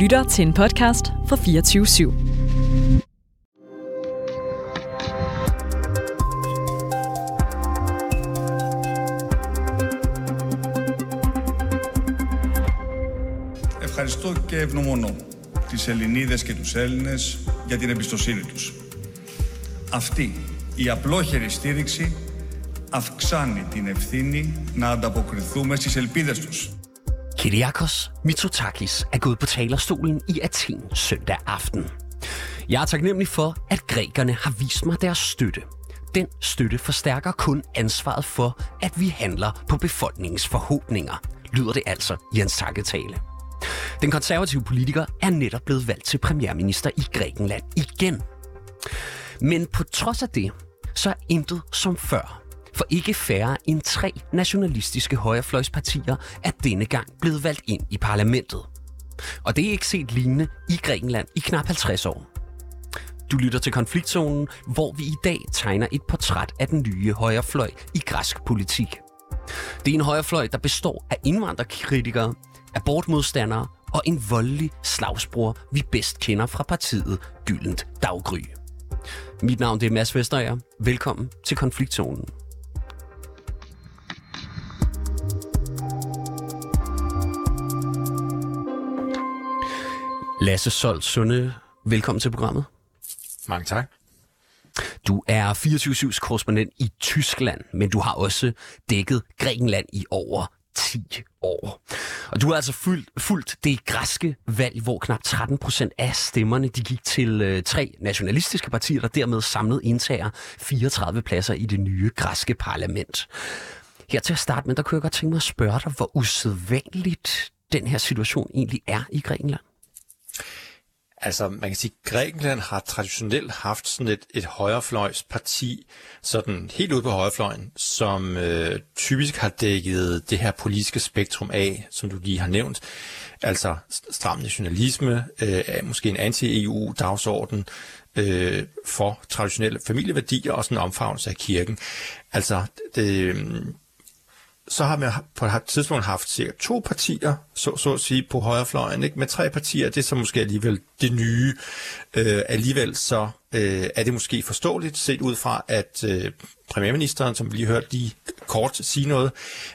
lytter til en podcast fra 24 /7. Ευχαριστώ και ευγνωμονώ τις Ελληνίδες και τους Έλληνες για την εμπιστοσύνη τους. Αυτή η απλόχερη στήριξη αυξάνει την ευθύνη να ανταποκριθούμε στις ελπίδες τους. Kyriakos Mitsotakis er gået på talerstolen i Athen søndag aften. Jeg er taknemmelig for, at grækerne har vist mig deres støtte. Den støtte forstærker kun ansvaret for, at vi handler på befolkningens forhåbninger, lyder det altså i hans takketale. Den konservative politiker er netop blevet valgt til premierminister i Grækenland igen. Men på trods af det, så er intet som før. For ikke færre end tre nationalistiske højrefløjspartier er denne gang blevet valgt ind i parlamentet. Og det er ikke set lignende i Grækenland i knap 50 år. Du lytter til konfliktzonen, hvor vi i dag tegner et portræt af den nye højrefløj i græsk politik. Det er en højrefløj, der består af indvandrerkritikere, abortmodstandere og en voldelig slagsbror, vi bedst kender fra partiet Gyldent Daggry. Mit navn det er Mads Vesterager. Velkommen til Konfliktzonen. Lasse Solt Sunde, velkommen til programmet. Mange tak. Du er 24-7's korrespondent i Tyskland, men du har også dækket Grækenland i over 10 år. Og du har altså fulgt, fulgt det græske valg, hvor knap 13 procent af stemmerne de gik til øh, tre nationalistiske partier, der dermed samlet indtager 34 pladser i det nye græske parlament. Her til at starte med, der kunne jeg godt tænke mig at spørge dig, hvor usædvanligt den her situation egentlig er i Grækenland. Altså, man kan sige, at Grækenland har traditionelt haft sådan et, et højrefløjsparti, sådan helt ude på højrefløjen, som øh, typisk har dækket det her politiske spektrum af, som du lige har nævnt. Altså stram nationalisme, øh, måske en anti-EU-dagsorden øh, for traditionelle familieværdier og sådan en omfavnelse af kirken. Altså, det, øh, så har man på et tidspunkt haft cirka to partier, så, så at sige, på højrefløjen, ikke? med tre partier, det er så måske alligevel det nye. Øh, alligevel så øh, er det måske forståeligt set ud fra, at øh, premierministeren, som vi lige hørte lige kort sige noget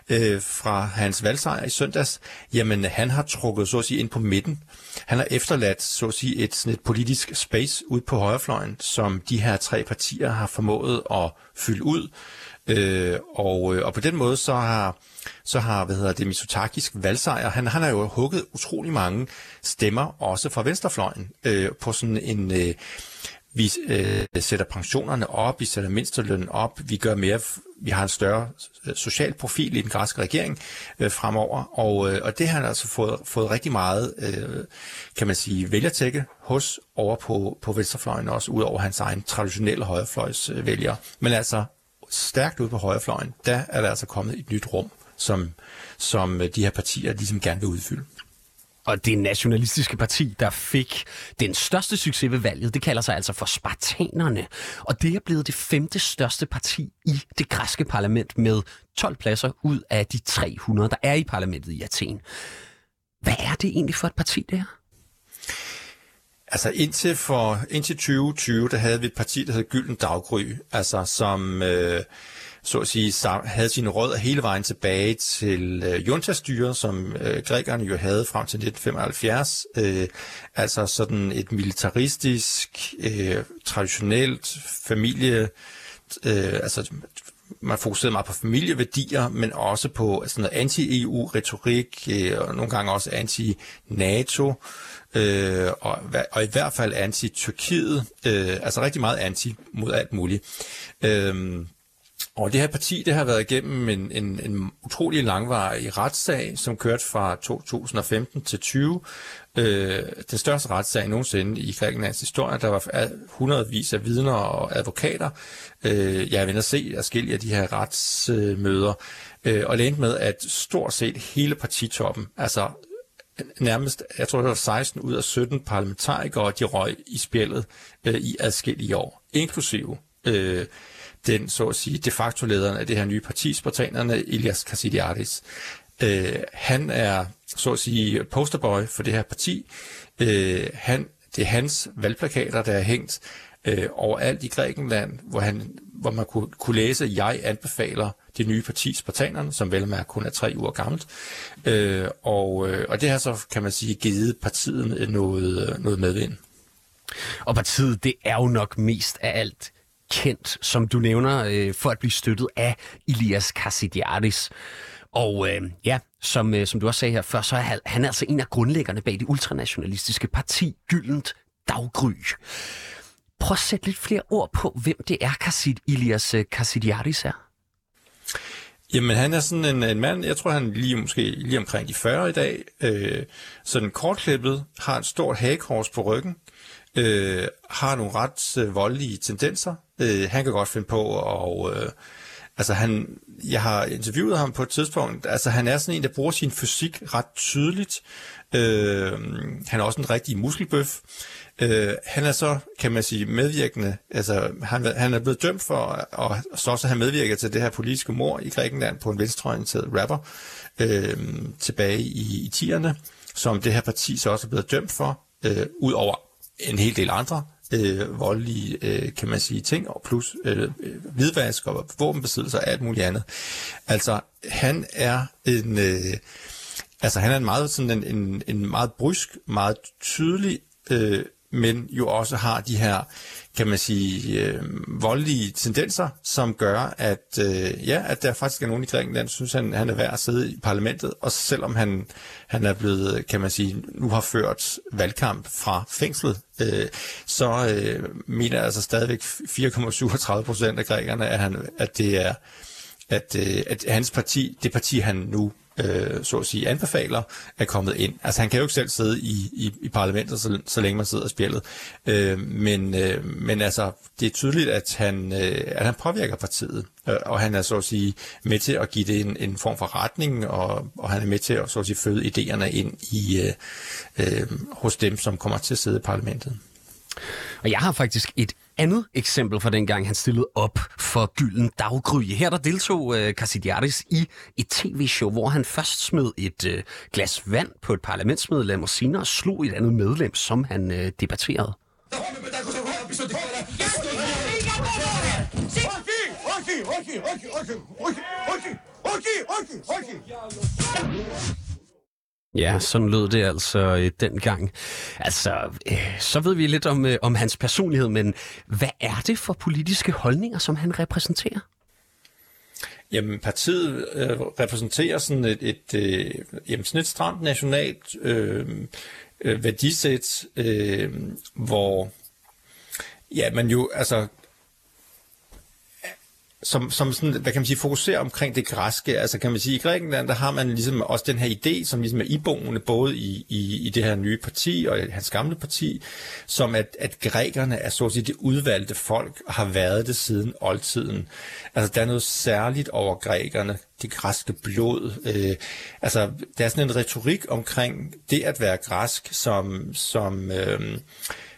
øh, fra hans valgsejr i søndags, jamen han har trukket så at sige ind på midten. Han har efterladt så at sige et, sådan et politisk space ud på højrefløjen, som de her tre partier har formået at fylde ud. Øh, og, øh, og på den måde så har, så har hvad hedder det, Mitsotakis valgsejr, han, han har jo hugget utrolig mange stemmer, også fra venstrefløjen, øh, på sådan en... Øh, vi øh, sætter pensionerne op, vi sætter mindstelønnen op, vi gør mere, vi har en større øh, social profil i den græske regering øh, fremover, og, øh, og det har han altså fået, fået rigtig meget, øh, kan man sige, vælgertække hos over på, på venstrefløjen, også ud over hans egen traditionelle højrefløjs øh, vælgere. Men altså, stærkt ude på højrefløjen, der er der altså kommet et nyt rum, som, som øh, de her partier ligesom gerne vil udfylde. Og det nationalistiske parti, der fik den største succes ved valget, det kalder sig altså for Spartanerne. Og det er blevet det femte største parti i det græske parlament med 12 pladser ud af de 300, der er i parlamentet i Athen. Hvad er det egentlig for et parti, det her? Altså indtil, for, indtil 2020, der havde vi et parti, der hed Gylden Daggry, altså som øh, så at sige, havde sine rødder hele vejen tilbage til øh, juntastyret, som øh, grækerne jo havde frem til 1975. Øh, altså sådan et militaristisk, øh, traditionelt familie, øh, altså man fokuserede meget på familieværdier, men også på sådan noget anti-EU-retorik, øh, og nogle gange også anti-NATO øh, øh, og, og i hvert fald anti-Tyrkiet, øh, altså rigtig meget anti mod alt muligt. Øh, og det her parti, det har været igennem en, en, en utrolig langvarig retssag, som kørte fra 2015 til 20. Øh, den største retssag nogensinde i Grækenlands historie. Der var hundredvis af vidner og advokater. Øh, jeg har været at se forskellige af de her retsmøder. Øh, og det med, at stort set hele partitoppen, altså nærmest, jeg tror det var 16 ud af 17 parlamentarikere, de røg i spillet øh, i adskillige år, inklusive øh, den, så at sige, de facto lederen af det her nye parti, spartanerne, Elias Kassidiaris. Øh, han er, så at sige, posterboy for det her parti. Øh, han, det er hans valgplakater, der er hængt øh, overalt i Grækenland, hvor, han, hvor man kunne, kunne læse, jeg anbefaler det nye parti, Spartanerne, som vel med kun er tre uger gammelt. Øh, og, øh, og det har så, kan man sige, givet partiet noget, noget medvind. Og partiet, det er jo nok mest af alt kendt, som du nævner, øh, for at blive støttet af Elias Kassidiaris. Og øh, ja, som, øh, som du også sagde her før, så er han, han er altså en af grundlæggerne bag det ultranationalistiske parti Gyldent Daggry. Prøv at sætte lidt flere ord på, hvem det er, Kassid, Elias øh, Kassidiaris er. Jamen, han er sådan en, en mand, jeg tror, han lige måske lige omkring de 40 i dag, øh, sådan kortklippet, har et stort hagekors på ryggen, øh, har nogle ret øh, voldelige tendenser. Øh, han kan godt finde på at... Øh, altså, han, jeg har interviewet ham på et tidspunkt. Altså, han er sådan en, der bruger sin fysik ret tydeligt. Øh, han er også en rigtig muskelbøf. Øh, han er så, kan man sige, medvirkende, altså han, han er blevet dømt for at, så også have medvirket til det her politiske mor i Grækenland på en venstreorienteret rapper øh, tilbage i, i 10'erne, som det her parti så også er blevet dømt for, øh, ud over en hel del andre øh, voldelige, øh, kan man sige, ting, og plus øh, øh, hvidvask og våbenbesiddelse og alt muligt andet. Altså, han er en... Øh, altså, han er en meget, sådan en, en, en meget brysk, meget tydelig øh, men jo også har de her, kan man sige, øh, voldelige tendenser, som gør, at øh, ja, at der faktisk er nogen i Grækenland, synes han, han er værd at sidde i parlamentet, og selvom han, han er blevet, kan man sige, nu har ført valgkamp fra fængslet, øh, så øh, mener altså stadigvæk 4,37 procent af grækerne, at, han, at det er at, øh, at hans parti, det parti, han nu øh, så at sige, anbefaler, er kommet ind. Altså han kan jo ikke selv sidde i, i, i parlamentet, så, så længe man sidder og spjældet. Øh, men, øh, men altså, det er tydeligt, at han, øh, at han påvirker partiet, øh, og han er så at sige med til at give det en, en form for retning, og, og han er med til at så at sige, føde idéerne ind i, øh, øh, hos dem, som kommer til at sidde i parlamentet. Og jeg har faktisk et andet eksempel fra dengang, han stillede op for Gylden Daggry. Her der deltog uh, i et tv-show, hvor han først smed et uh, glas vand på et parlamentsmedlem, og senere slog et andet medlem, som han uh, debatterede. Ja, sådan lød det altså øh, dengang. Altså, øh, så ved vi lidt om, øh, om hans personlighed, men hvad er det for politiske holdninger, som han repræsenterer? Jamen, partiet øh, repræsenterer sådan et, et, øh, jamen, sådan et stramt nationalt øh, øh, værdisæt, øh, hvor ja, man jo altså som, som sådan, hvad kan man sige, fokuserer omkring det græske. Altså kan man sige, i Grækenland, der har man ligesom også den her idé, som ligesom er iboende både i, i, i det her nye parti og i hans gamle parti, som at, at grækerne er så at sige det udvalgte folk og har været det siden oldtiden. Altså der er noget særligt over grækerne, det græske blod. Øh, altså der er sådan en retorik omkring det at være græsk, som, som øh,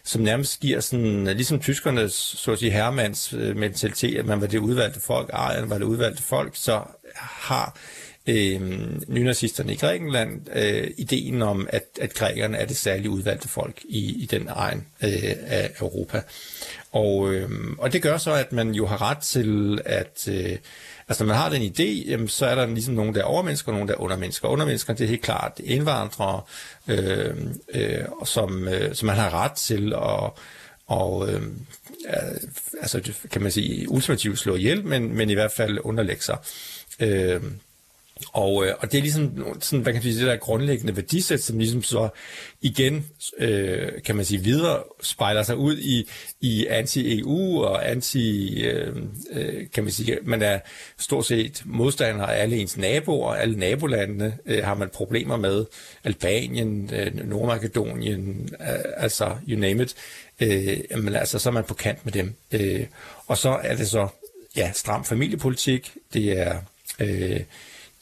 som nærmest giver sådan, ligesom tyskernes, så at sige, herremands øh, mentalitet, at man var det udvalgte folk, Arjen var det udvalgte folk, så har øh, nynazisterne i Grækenland øh, ideen om, at, at grækerne er det særlige udvalgte folk i, i den egen øh, af Europa. Og, øh, og det gør så, at man jo har ret til at... Øh, Altså når man har den idé, jamen, så er der ligesom nogen, der er overmennesker, og nogen, der er undermennesker. Undermennesker, det er helt klart indvandrere, øhm, øh, øh, som, øh, som man har ret til at og øhm, øh, altså, kan man sige, ultimativt slå ihjel, men, men i hvert fald underlægge sig. Øh, og, øh, og det er ligesom sådan, hvad kan man sige, det der grundlæggende værdisæt, som ligesom så igen, øh, kan man sige, videre spejler sig ud i, i anti-EU og anti, øh, øh, kan man sige, man er stort set modstander af alle ens naboer, alle nabolandene øh, har man problemer med, Albanien, øh, Nordmakedonien, øh, altså you name it, øh, men altså så er man på kant med dem. Øh, og så er det så, ja, stram familiepolitik, det er... Øh,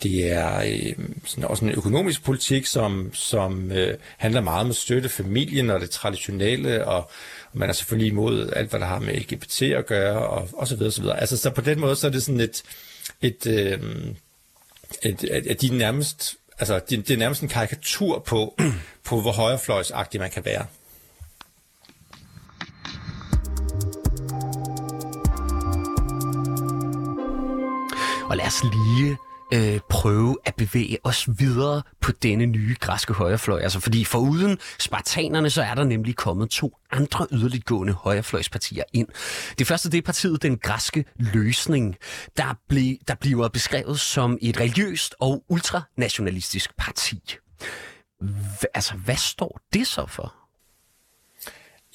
det er øh, sådan også en økonomisk politik, som, som øh, handler meget om at støtte familien og det traditionelle, og, og man er selvfølgelig imod alt, hvad der har med LGBT at gøre, og, og så videre, så videre. Altså, så på den måde, så er det sådan et, et øh, et at de nærmest, altså det, det er nærmest en karikatur på, på hvor højrefløjsagtig man kan være. Og lad os lige øh, prøve at bevæge os videre på denne nye græske højrefløj. Altså fordi foruden spartanerne, så er der nemlig kommet to andre yderliggående højrefløjspartier ind. Det første det er partiet Den Græske Løsning, der, ble, der bliver beskrevet som et religiøst og ultranationalistisk parti. H- altså, hvad står det så for?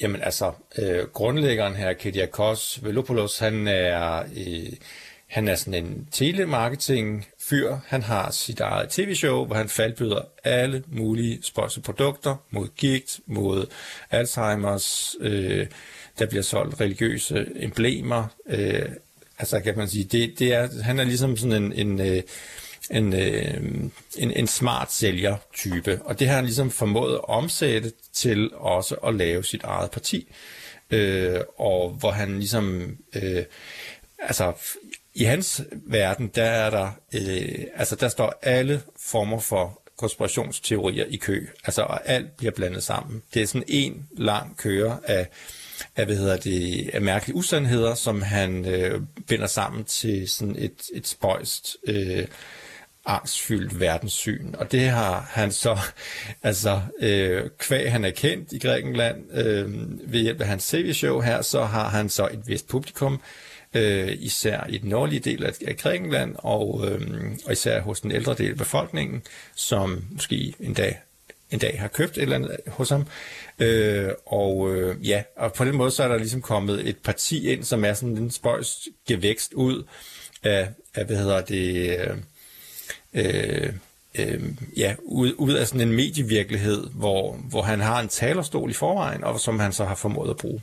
Jamen altså, øh, grundlæggeren her, Kediakos Velopoulos, han er, øh, han er sådan en telemarketing-fyr. Han har sit eget tv-show, hvor han faldbyder alle mulige sponsorprodukter mod gigt, mod Alzheimer's, øh, der bliver solgt religiøse emblemer. Øh, altså kan man sige, det, det er, han er ligesom sådan en, en øh, en, øh, en, en smart sælger-type, og det har han ligesom formået at omsætte til også at lave sit eget parti, øh, og hvor han ligesom, øh, altså i hans verden, der er der, øh, altså der står alle former for konspirationsteorier i kø, altså og alt bliver blandet sammen. Det er sådan en lang køre af af, hvad hedder det, af mærkelige usandheder, som han øh, binder sammen til sådan et, et spøjst øh, angstfyldt verdenssyn. Og det har han så, altså øh, kvæg han er kendt i Grækenland øh, ved hjælp af hans tv-show her, så har han så et vist publikum, øh, øh, især i den nordlige del af, af Grækenland, og, øh, og især hos den ældre del af befolkningen, som måske en dag en dag har købt et eller andet hos ham. Øh, og øh, ja, og på den måde så er der ligesom kommet et parti ind, som er sådan en spøjs gevækst ud af, af hvad hedder det, øh, øh, øh, ja, ud, ud af sådan en medievirkelighed, hvor, hvor han har en talerstol i forvejen, og som han så har formået at bruge.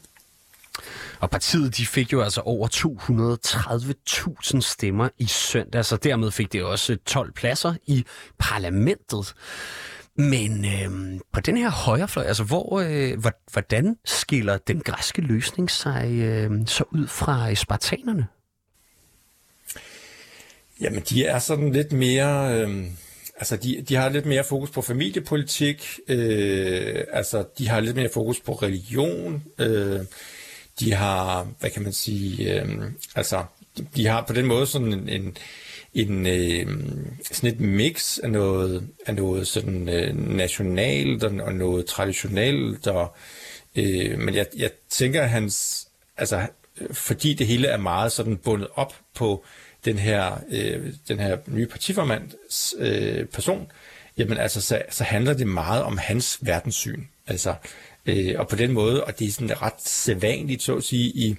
Og partiet de fik jo altså over 230.000 stemmer i søndag, så dermed fik det også 12 pladser i parlamentet. Men øh, på den her højrefløj, altså hvor, øh, hvordan skiller den græske løsning sig øh, så ud fra spartanerne? Jamen, de er sådan lidt mere... Øh, altså, de, de har lidt mere fokus på familiepolitik. Øh, altså, de har lidt mere fokus på religion. Øh, de har, hvad kan man sige... Øh, altså, de, har på den måde sådan en... en en øh, sådan et mix af noget af noget sådan øh, nationalt og, og noget traditionelt og øh, men jeg, jeg tænker at hans altså fordi det hele er meget sådan bundet op på den her, øh, den her nye partiformands øh, person, jamen altså, så, så handler det meget om hans verdenssyn. Altså, øh, og på den måde, og det er sådan ret sædvanligt, så at sige, i,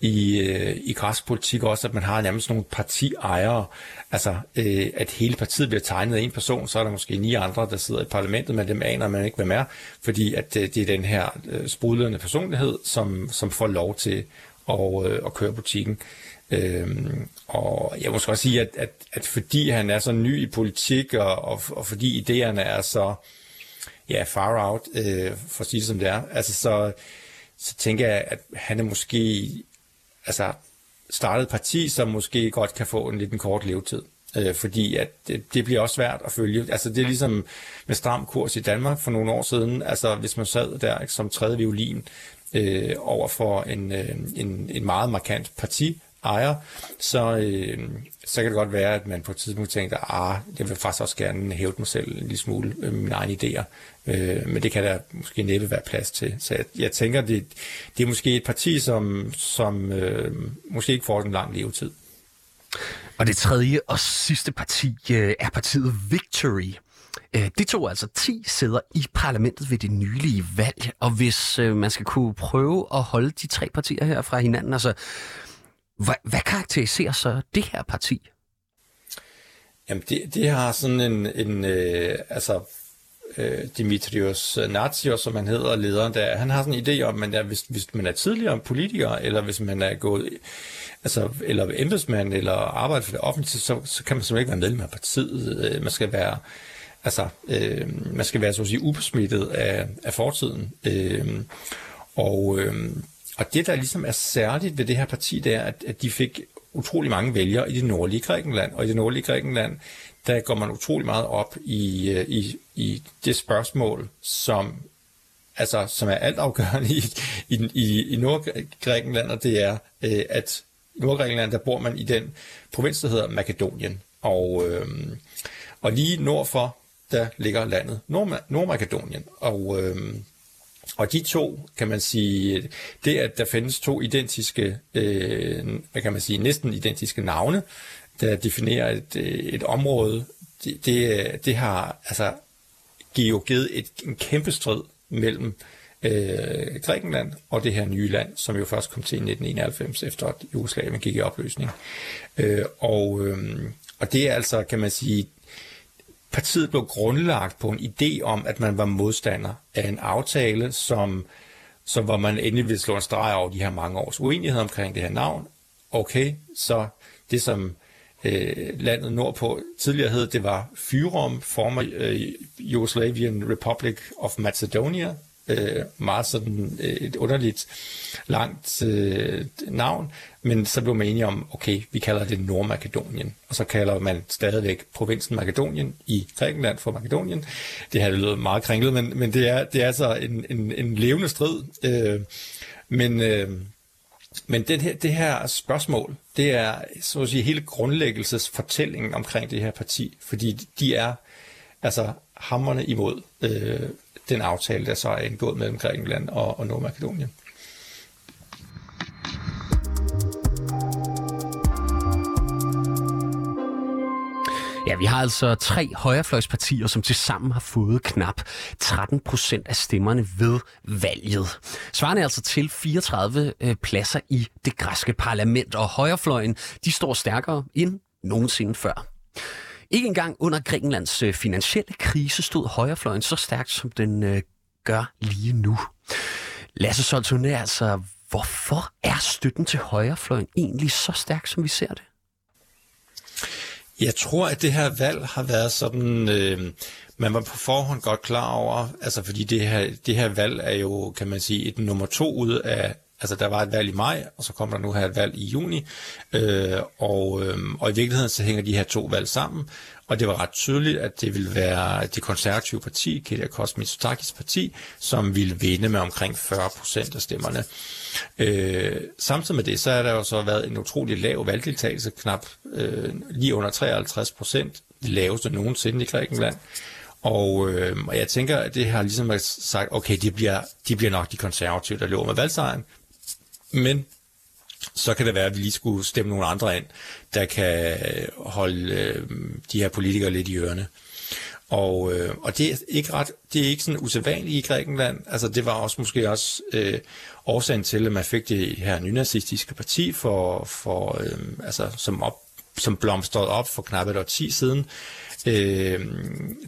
i, øh, i græsk politik også, at man har nærmest nogle partiejere, altså øh, at hele partiet bliver tegnet af en person, så er der måske ni andre, der sidder i parlamentet, men dem aner man ikke, hvem er, fordi at øh, det er den her øh, sprudlende personlighed, som, som får lov til at, øh, at køre butikken. Øhm, og jeg må også sige, at, at, at fordi han er så ny i politik, og, og, og fordi idéerne er så ja, far out, øh, for at sige det som det er, altså så, så tænker jeg, at han er måske altså startet et parti, som måske godt kan få en lidt en kort levetid. Øh, fordi at det, det bliver også svært at følge. Altså det er ligesom med stram kurs i Danmark for nogle år siden. Altså hvis man sad der ikke, som tredje violin øh, over for en, øh, en, en meget markant parti, ejer, så, øh, så kan det godt være, at man på et tidspunkt tænker, ah, jeg vil faktisk også gerne hæve mig selv en lille smule med mine egne idéer. Øh, men det kan der måske næppe være plads til. Så jeg, jeg tænker, det, det er måske et parti, som, som øh, måske ikke får en lang levetid. Og det tredje og sidste parti øh, er partiet Victory. Øh, det tog altså 10 sæder i parlamentet ved det nylige valg, og hvis øh, man skal kunne prøve at holde de tre partier her fra hinanden, altså hvad, hvad karakteriserer så det her parti? Jamen, det, det har sådan en, en øh, altså, øh, Dimitrios Natsios, som han hedder, lederen der, han har sådan en idé om, at hvis, hvis man er tidligere politiker, eller hvis man er gået, altså, eller embedsmand, eller arbejder for det offentlige, så, så kan man simpelthen ikke være medlem af partiet. Øh, man skal være, altså, øh, man skal være, så at sige, ubesmittet af, af fortiden. Øh, og øh, og det, der ligesom er særligt ved det her parti, det er, at, at de fik utrolig mange vælgere i det nordlige Grækenland, og i det nordlige Grækenland, der går man utrolig meget op i, øh, i, i det spørgsmål, som altså, som er altafgørende i, i, i, i Nordgrækenland, og det er, øh, at i Nordgrækenland, der bor man i den provins, der hedder Makedonien. Og, øh, og lige nord for, der ligger landet Nord- Nordmakedonien. Og, øh, og de to, kan man sige, det at der findes to identiske, øh, hvad kan man sige, næsten identiske navne, der definerer et, øh, et område, det, det, det har altså givet et, en kæmpe strid mellem øh, Grækenland og det her nye land, som jo først kom til i 1991, efter at Jugoslavien gik i opløsning. Øh, og, øh, og det er altså, kan man sige, partiet blev grundlagt på en idé om, at man var modstander af en aftale, som, som hvor man endelig ville slå en streg over de her mange års uenighed omkring det her navn. Okay, så det som øh, landet nordpå tidligere hed, det var Fyrom, former øh, Yugoslavian Republic of Macedonia, øh, meget sådan øh, et underligt langt øh, navn, men så blev man enige om, okay, vi kalder det Nordmakedonien, og så kalder man stadigvæk provinsen Makedonien i Grækenland for Makedonien. Det her det lyder meget kringlet, men, men det, er, det er altså en, en, en levende strid. Øh, men øh, men det her, det her spørgsmål, det er så at sige hele grundlæggelsesfortællingen omkring det her parti, fordi de er altså hammerne imod øh, den aftale, der så er indgået mellem Grækenland og, og Nordmakedonien. Ja, vi har altså tre højrefløjspartier, som tilsammen har fået knap 13 procent af stemmerne ved valget. Svarende er altså til 34 øh, pladser i det græske parlament, og højrefløjen de står stærkere end nogensinde før. Ikke engang under Grækenlands øh, finansielle krise stod højrefløjen så stærkt, som den øh, gør lige nu. Lasse Soltoné, altså, hvorfor er støtten til højrefløjen egentlig så stærk, som vi ser det? Jeg tror, at det her valg har været sådan, øh, man var på forhånd godt klar over, altså fordi det her, det her valg er jo, kan man sige, et nummer to ud af, altså der var et valg i maj, og så kommer der nu her et valg i juni, øh, og, øh, og i virkeligheden så hænger de her to valg sammen, og det var ret tydeligt, at det ville være det konservative parti, Kedia Kosmitsotakis parti, som ville vinde med omkring 40 procent af stemmerne. Øh, samtidig med det, så er der jo så været en utrolig lav valgdeltagelse, knap øh, lige under 53 procent, det laveste nogensinde i Grækenland. Og, øh, og jeg tænker, at det har ligesom sagt, okay, de bliver, de bliver nok de konservative, der løber med valgsejren. Men så kan det være, at vi lige skulle stemme nogle andre ind, der kan holde øh, de her politikere lidt i ørene. Og, øh, og det er ikke ret, det er ikke sådan usædvanligt i Grækenland. Altså det var også måske også øh, årsagen til, at man fik det her nynazistiske parti, for, for, øh, altså, som, op, som blomstrede op for knap et år ti siden. Øh,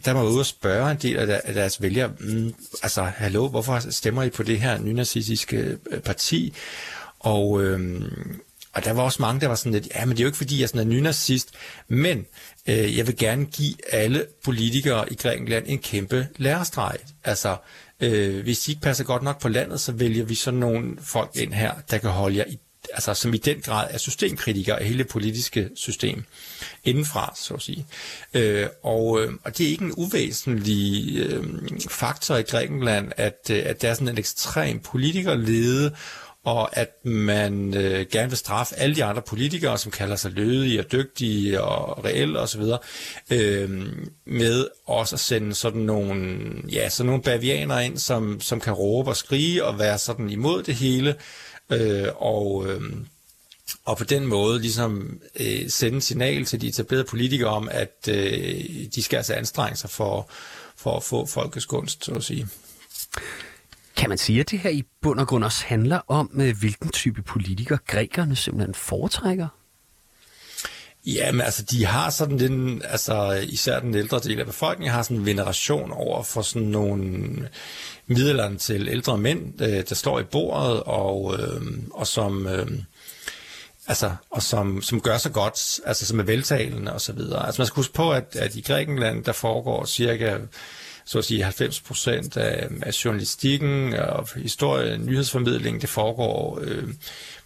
der var ude og spørge en del af, der, af deres vælgere, mm, altså hallo, hvorfor stemmer I på det her nynazistiske øh, parti? Og, øh, og der var også mange, der var sådan lidt, ja, men det er jo ikke fordi, jeg sådan er nynazist, men øh, jeg vil gerne give alle politikere i Grækenland en kæmpe lærestreg. Altså, øh, hvis de ikke passer godt nok på landet, så vælger vi sådan nogle folk ind her, der kan holde jer i altså som i den grad er systemkritikere af hele det politiske system indenfra, så at sige. Øh, og, øh, og det er ikke en uvæsentlig øh, faktor i Grækenland, at, øh, at der er sådan en ekstrem politikerlede og at man øh, gerne vil straffe alle de andre politikere, som kalder sig lødige og dygtige og reelle osv., øh, med også at sende sådan nogle, ja, sådan nogle bavianer ind, som, som kan råbe og skrige og være sådan imod det hele, øh, og... Øh, og på den måde ligesom øh, sende signal til de etablerede politikere om, at øh, de skal altså anstrenge sig for, for at få folkets gunst, så at sige. Kan man sige, at det her i bund og grund også handler om, øh, hvilken type politiker grækerne simpelthen foretrækker? Ja, men altså, de har sådan den, altså især den ældre del af befolkningen har sådan en veneration over for sådan nogle middelalderen til ældre mænd, øh, der står i bordet og, øh, og som, øh, altså, og som, som gør sig godt, altså som er veltalende og så videre. Altså man skal huske på, at, at i Grækenland, der foregår cirka så at sige 90 procent af, af journalistikken og historien, nyhedsformidling, det foregår øh,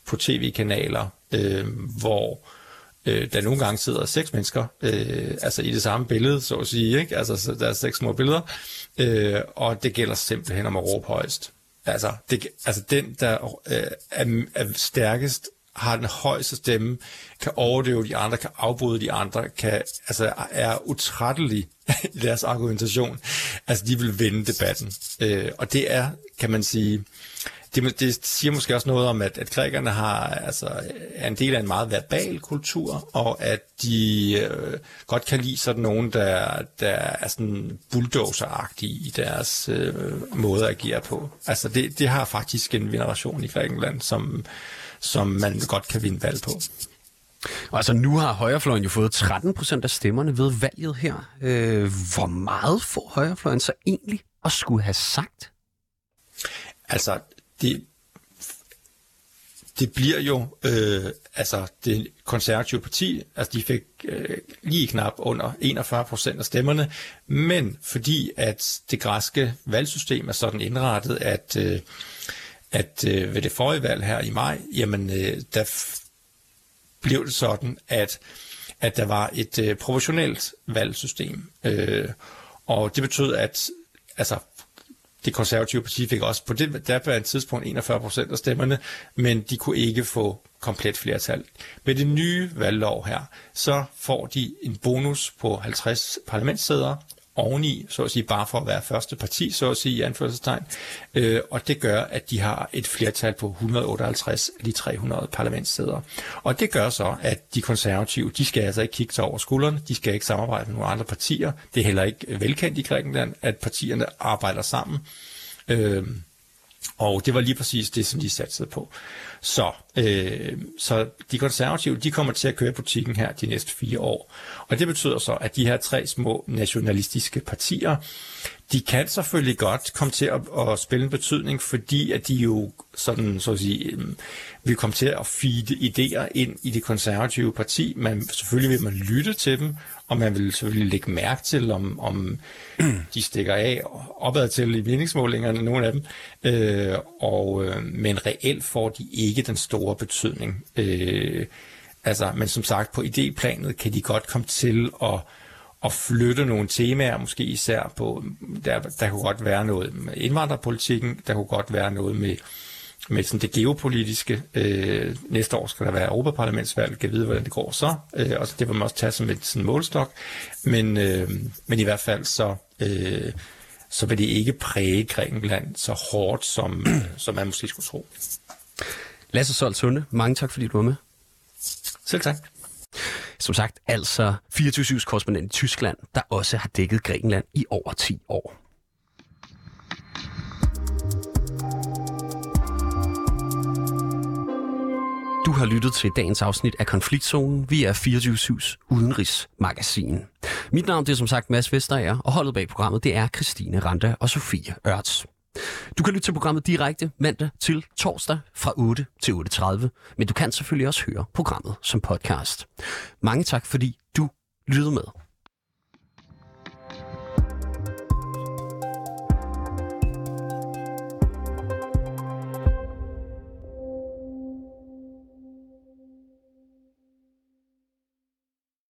på tv-kanaler, øh, hvor øh, der nogle gange sidder seks mennesker, øh, altså i det samme billede, så at sige, ikke? Altså, der er seks små billeder, øh, og det gælder simpelthen om at råbe højst. Altså, det, altså den, der øh, er, er stærkest, har den højeste stemme, kan overdøve de andre, kan afbryde de andre, kan, altså er utrættelig i deres argumentation. Altså, de vil vinde debatten. Øh, og det er, kan man sige, det, det siger måske også noget om, at, at grækerne har, altså, er en del af en meget verbal kultur, og at de øh, godt kan lide sådan nogen, der, der er sådan bulldozer i deres øh, måde at agere på. Altså det, det har faktisk en generation i Grækenland, som, som man godt kan vinde valg på. Og altså nu har højrefløjen jo fået 13 procent af stemmerne ved valget her. Øh, hvor meget får højrefløjen så egentlig at skulle have sagt? Altså, det, det bliver jo, øh, altså det konservative parti, altså de fik øh, lige knap under 41 procent af stemmerne, men fordi at det græske valgsystem er sådan indrettet, at, øh, at øh, ved det forrige valg her i maj, jamen øh, der blev det sådan, at, at der var et øh, proportionelt valgsystem, øh, og det betød, at altså det konservative parti fik også på det der et tidspunkt 41 procent af stemmerne, men de kunne ikke få komplet flertal. Med det nye valglov her, så får de en bonus på 50 parlamentssæder, oveni, så at sige, bare for at være første parti, så at sige, i anførselstegn. Øh, og det gør, at de har et flertal på 158 af de 300 parlamentssæder. Og det gør så, at de konservative, de skal altså ikke kigge sig over skuldrene, de skal ikke samarbejde med nogle andre partier. Det er heller ikke velkendt i Grækenland, at partierne arbejder sammen. Øh, og det var lige præcis det, som de satsede på. Så, øh, så de konservative, de kommer til at køre butikken her de næste fire år. Og det betyder så, at de her tre små nationalistiske partier, de kan selvfølgelig godt komme til at, at spille en betydning, fordi at de jo sådan, så at sige, øh, vil komme til at feede idéer ind i det konservative parti. Man, selvfølgelig vil man lytte til dem, og man vil selvfølgelig lægge mærke til, om, om de stikker af opad til i meningsmålingerne, nogle af dem. Øh, og, øh, men reelt får de ikke den store betydning. Øh, altså, men som sagt, på idéplanet kan de godt komme til at at flytte nogle temaer, måske især på, der, der kunne godt være noget med indvandrerpolitikken, der kunne godt være noget med, med sådan det geopolitiske. Øh, næste år skal der være Europaparlamentsvalg, kan vide, hvordan det går så, øh, og det vil man også tage som et sådan målstok, men, øh, men i hvert fald så, øh, så vil det ikke præge Grækenland så hårdt, som, som man måske skulle tro. Lasse Solt Sunde, mange tak fordi du var med. Selv tak. Som sagt, altså 24-7's korrespondent i Tyskland, der også har dækket Grækenland i over 10 år. Du har lyttet til dagens afsnit af Konfliktzonen. Vi er 24-7's udenrigsmagasin. Mit navn det er som sagt Mads Vesterager, og holdet bag programmet det er Christine Randa og Sofie Ørts. Du kan lytte til programmet direkte mandag til torsdag fra 8 til 8.30, men du kan selvfølgelig også høre programmet som podcast. Mange tak, fordi du lyttede med.